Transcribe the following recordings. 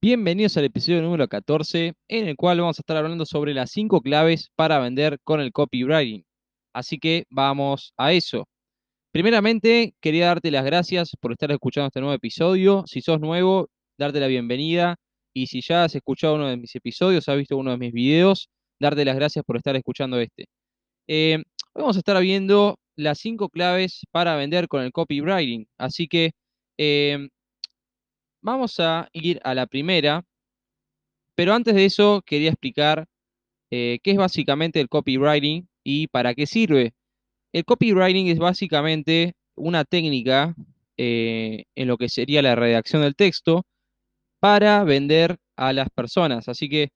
Bienvenidos al episodio número 14, en el cual vamos a estar hablando sobre las 5 claves para vender con el copywriting. Así que vamos a eso. Primeramente, quería darte las gracias por estar escuchando este nuevo episodio. Si sos nuevo, darte la bienvenida. Y si ya has escuchado uno de mis episodios, has visto uno de mis videos, darte las gracias por estar escuchando este. Eh, vamos a estar viendo las 5 claves para vender con el copywriting. Así que eh, Vamos a ir a la primera, pero antes de eso quería explicar eh, qué es básicamente el copywriting y para qué sirve. El copywriting es básicamente una técnica eh, en lo que sería la redacción del texto para vender a las personas. Así que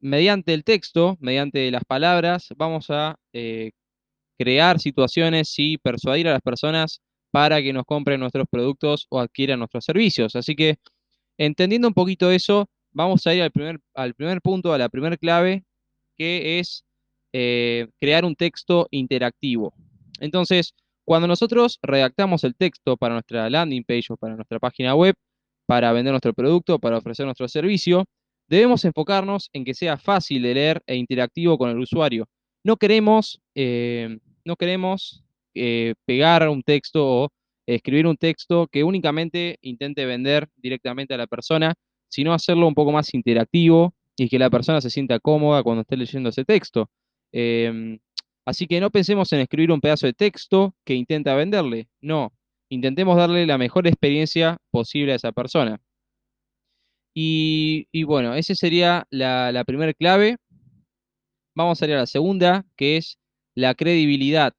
mediante el texto, mediante las palabras, vamos a eh, crear situaciones y persuadir a las personas para que nos compren nuestros productos o adquieran nuestros servicios. Así que, entendiendo un poquito eso, vamos a ir al primer, al primer punto, a la primera clave, que es eh, crear un texto interactivo. Entonces, cuando nosotros redactamos el texto para nuestra landing page o para nuestra página web, para vender nuestro producto, para ofrecer nuestro servicio, debemos enfocarnos en que sea fácil de leer e interactivo con el usuario. No queremos, eh, no queremos eh, pegar un texto o escribir un texto que únicamente intente vender directamente a la persona, sino hacerlo un poco más interactivo y que la persona se sienta cómoda cuando esté leyendo ese texto. Em, así que no pensemos en escribir un pedazo de texto que intenta venderle, no, intentemos darle la mejor experiencia posible a esa persona. Y, bueno, esa sería la, la primera clave. Vamos a ir a la segunda, que es la credibilidad.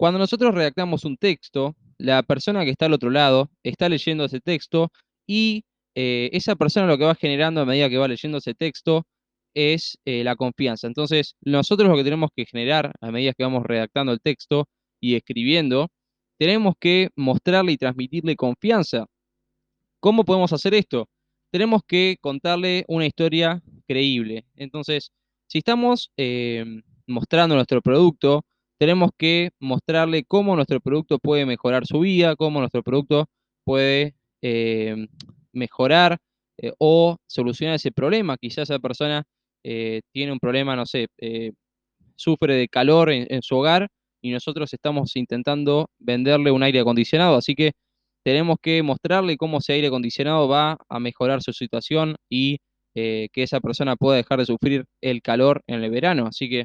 Cuando nosotros redactamos un texto, la persona que está al otro lado está leyendo ese texto y eh, esa persona lo que va generando a medida que va leyendo ese texto es eh, la confianza. Entonces, nosotros lo que tenemos que generar a medida que vamos redactando el texto y escribiendo, tenemos que mostrarle y transmitirle confianza. ¿Cómo podemos hacer esto? Tenemos que contarle una historia creíble. Entonces, si estamos eh, mostrando nuestro producto, tenemos que mostrarle cómo nuestro producto puede mejorar su vida, cómo nuestro producto puede eh, mejorar eh, o solucionar ese problema. Quizás esa persona eh, tiene un problema, no sé, sufre de calor en, en, su hogar y nosotros estamos intentando venderle un aire acondicionado. Así que tenemos que mostrarle cómo ese aire acondicionado va a mejorar su situación y que esa persona pueda dejar de sufrir el calor en el verano. Así que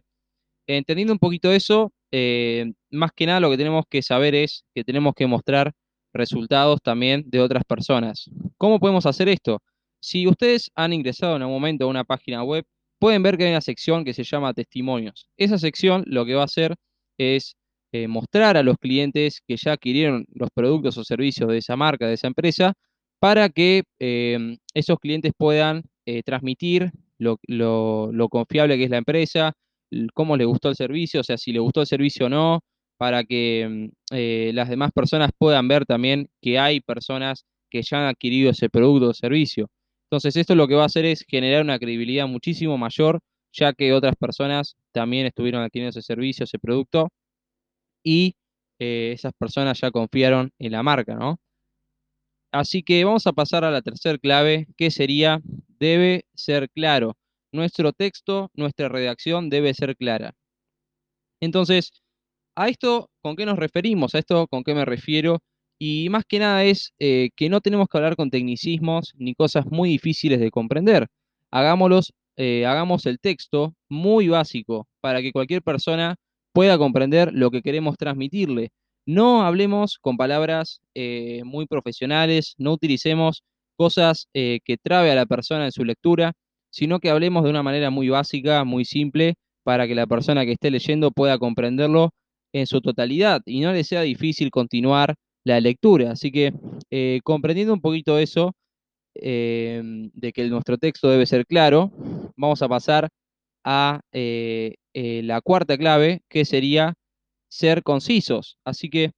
entendiendo un poquito eso, eh, más que nada lo que tenemos que saber es que tenemos que mostrar resultados también de otras personas. ¿Cómo podemos hacer esto? Si ustedes han ingresado en algún momento a una página web, pueden ver que hay una sección que se llama testimonios. Esa sección lo que va a hacer es eh, mostrar a los clientes que ya adquirieron los productos o servicios de esa marca, de esa empresa, para que eh, esos clientes puedan transmitir lo, lo confiable que es la empresa, cómo le gustó el servicio, o sea, si le gustó el servicio o no, para que mm, eh, las demás personas puedan ver también que hay personas que ya han adquirido ese producto o servicio. Entonces, esto lo que va a hacer es generar una credibilidad muchísimo mayor, ya que otras personas también estuvieron adquiriendo ese servicio, ese producto, y eh, esas personas ya confiaron en la marca, ¿no? Así que vamos a pasar a la tercera clave, que sería, debe ser claro nuestro texto, nuestra redacción debe ser clara. Entonces, ¿a esto con qué nos referimos? ¿A esto con qué me refiero? Y más que nada es eh, que no tenemos que hablar con tecnicismos ni cosas muy difíciles de comprender. Hagámoslos, eh, hagamos el texto muy básico para que cualquier persona pueda comprender lo que queremos transmitirle. No hablemos con palabras eh, muy profesionales, no utilicemos cosas que trabe a la persona en su lectura, sino que hablemos de una manera muy básica, muy simple, para que la persona que esté leyendo pueda comprenderlo en su totalidad y no le sea difícil continuar la lectura. Así que eh, comprendiendo un poquito eso, em, de que nuestro texto debe ser claro, vamos a pasar a eh, eh, la cuarta clave, que sería ser concisos. Así que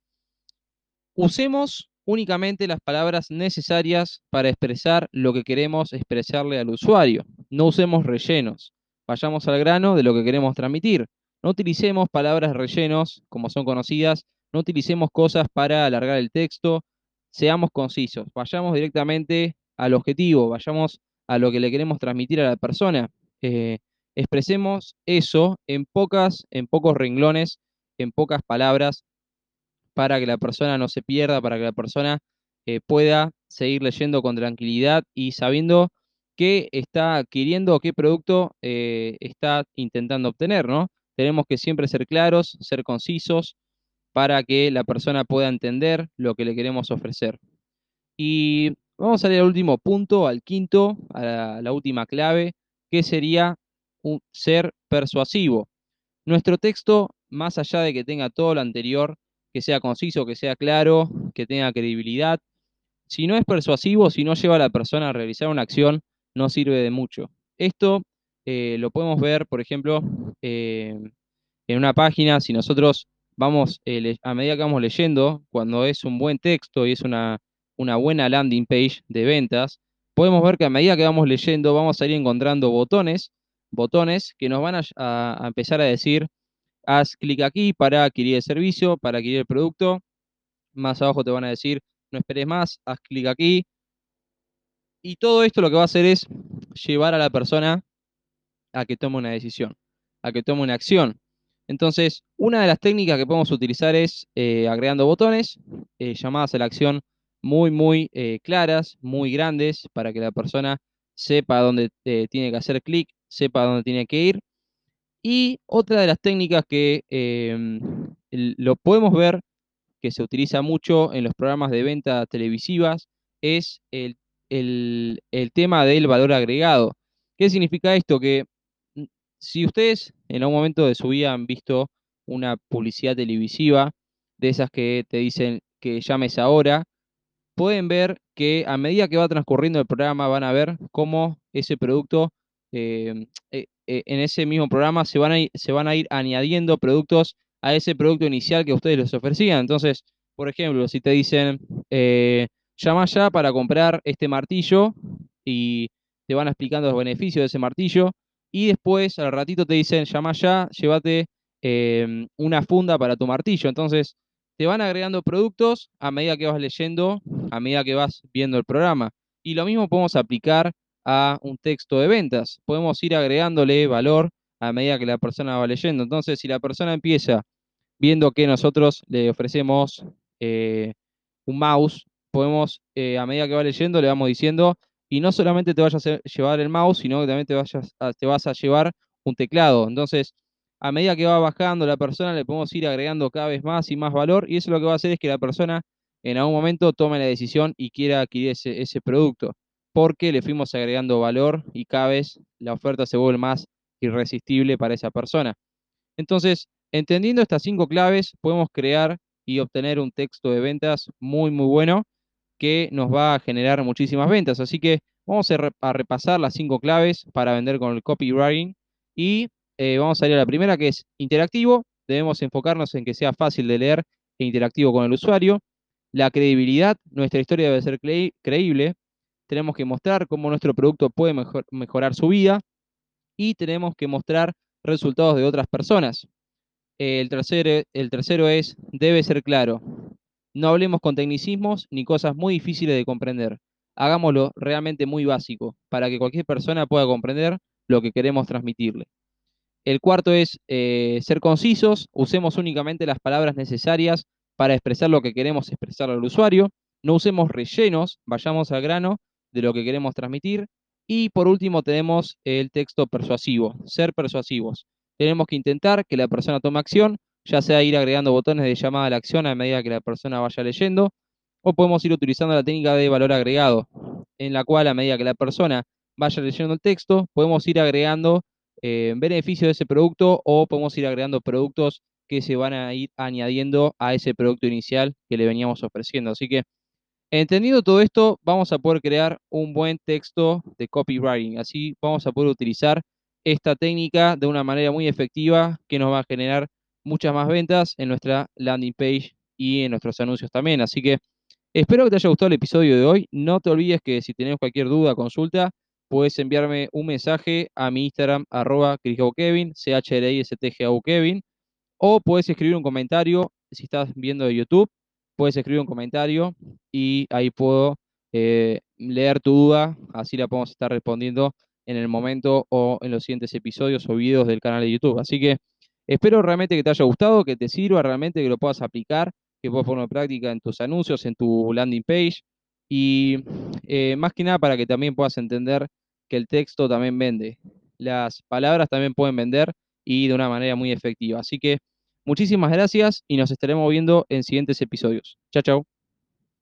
usemos únicamente las palabras necesarias para expresar lo que queremos expresarle al usuario. No usemos rellenos. Vayamos al grano de lo que queremos transmitir. No utilicemos palabras rellenos, como son conocidas. No utilicemos cosas para alargar el texto. Seamos concisos. Vayamos directamente al objetivo. Vayamos a lo que le queremos transmitir a la persona. Eh, expresemos eso en pocas, en pocos renglones, en pocas palabras, para que la persona no se pierda, para que la persona eh, pueda seguir leyendo con tranquilidad y sabiendo qué está adquiriendo, qué producto eh, está intentando obtener, ¿no? Tenemos que siempre ser claros, ser concisos, para que la persona pueda entender lo que le queremos ofrecer. Y vamos a ir al último punto, al quinto, a la, última clave, que sería ser persuasivo. Nuestro texto, más allá de que tenga todo lo anterior, que sea conciso, que sea claro, que tenga credibilidad, si no es persuasivo, si no lleva a la persona a realizar una acción, no sirve de mucho. Esto eh, lo podemos ver, por ejemplo, eh, en una página, si nosotros vamos, eh, a medida que vamos leyendo, cuando es un buen texto y es una, una buena landing page de ventas, podemos ver que a medida que vamos leyendo vamos a ir encontrando botones, botones que nos van a, empezar a decir, haz clic aquí para adquirir el servicio, para adquirir el producto. Más abajo te van a decir, no esperes más, haz clic aquí. Y todo esto lo que va a hacer es llevar a la persona a que tome una decisión, a que tome una acción. Entonces, una de las técnicas que podemos utilizar es eh, agregando botones, eh, llamadas a la acción muy, muy eh, claras, muy grandes, para que la persona sepa dónde tiene que hacer clic, sepa dónde tiene que ir. Y otra de las técnicas que em, lo podemos ver que se utiliza mucho en los programas de venta televisivas es el, el tema del valor agregado. ¿Qué significa esto? Que si ustedes en algún momento de su vida han visto una publicidad televisiva, de esas que te dicen que llames ahora, pueden ver que a medida que va transcurriendo el programa van a ver cómo ese producto, em, eh, eh, en ese mismo programa se van, a ir, añadiendo productos a ese producto inicial que ustedes les ofrecían. Entonces, por ejemplo, si te dicen, eh, llama ya para comprar este martillo y te van explicando los beneficios de ese martillo, y después al ratito te dicen, llama ya, llévate em, una funda para tu martillo. Entonces, te van agregando productos a medida que vas leyendo, a medida que vas viendo el programa. Y lo mismo podemos aplicar a un texto de ventas. Podemos ir agregándole valor a medida que la persona va leyendo. Entonces, si la persona empieza viendo que nosotros le ofrecemos eh, un mouse, podemos, eh, a medida que va leyendo, le vamos diciendo, y no solamente te vayas a llevar el mouse, sino que también te, vayas te vas a llevar un teclado. Entonces, a medida que va bajando la persona, le podemos ir agregando cada vez más y más valor, y eso lo que va a hacer es que la persona en algún momento tome la decisión y quiera adquirir ese, ese producto, porque le fuimos agregando valor y cada vez la oferta se vuelve más irresistible para esa persona. Entonces, entendiendo estas cinco claves, podemos crear y obtener un texto de ventas muy, muy bueno que nos va a generar muchísimas ventas. Así que vamos a, repasar las cinco claves para vender con el copywriting y eh, vamos a ir a la primera que es interactivo. Debemos enfocarnos en que sea fácil de leer e interactivo con el usuario. La credibilidad, nuestra historia debe ser creíble. Tenemos que mostrar cómo nuestro producto puede mejorar su vida y tenemos que mostrar resultados de otras personas. El tercero, el tercero es, debe ser claro. No hablemos con tecnicismos ni cosas muy difíciles de comprender. Hagámoslo realmente muy básico, para que cualquier persona pueda comprender lo que queremos transmitirle. El cuarto es eh, ser concisos, usemos únicamente las palabras necesarias para expresar lo que queremos expresar al usuario. No usemos rellenos, vayamos al grano de lo que queremos transmitir. Y por último tenemos el texto persuasivo, ser persuasivos. Tenemos que intentar que la persona tome acción ya sea ir agregando botones de llamada a la acción a medida que la persona vaya leyendo, o podemos ir utilizando la técnica de valor agregado, en la cual a medida que la persona vaya leyendo el texto, podemos ir agregando eh, beneficios de ese producto o podemos ir agregando productos que se van a ir añadiendo a ese producto inicial que le veníamos ofreciendo. Así que, entendiendo todo esto, vamos a poder crear un buen texto de copywriting. Así vamos a poder utilizar esta técnica de una manera muy efectiva que nos va a generar muchas más ventas en nuestra landing page y en nuestros anuncios también. Así que espero que te haya gustado el episodio de hoy. No te olvides que si tenés cualquier duda, consulta, puedes enviarme un mensaje a mi Instagram, arroba Kevin, c h l i s t Kevin, o puedes escribir un comentario, si estás viendo de YouTube, puedes escribir un comentario y ahí puedo eh, leer tu duda, así la podemos estar respondiendo en el momento o en los siguientes episodios o videos del canal de YouTube. Así que espero realmente que te haya gustado, que te sirva realmente, que lo puedas aplicar, que puedas poner en práctica en tus anuncios, en tu landing page y eh, más que nada para que también puedas entender que el texto también vende. Las palabras también pueden vender y de una manera muy efectiva. Así que muchísimas gracias y nos estaremos viendo en siguientes episodios. Chao, chao.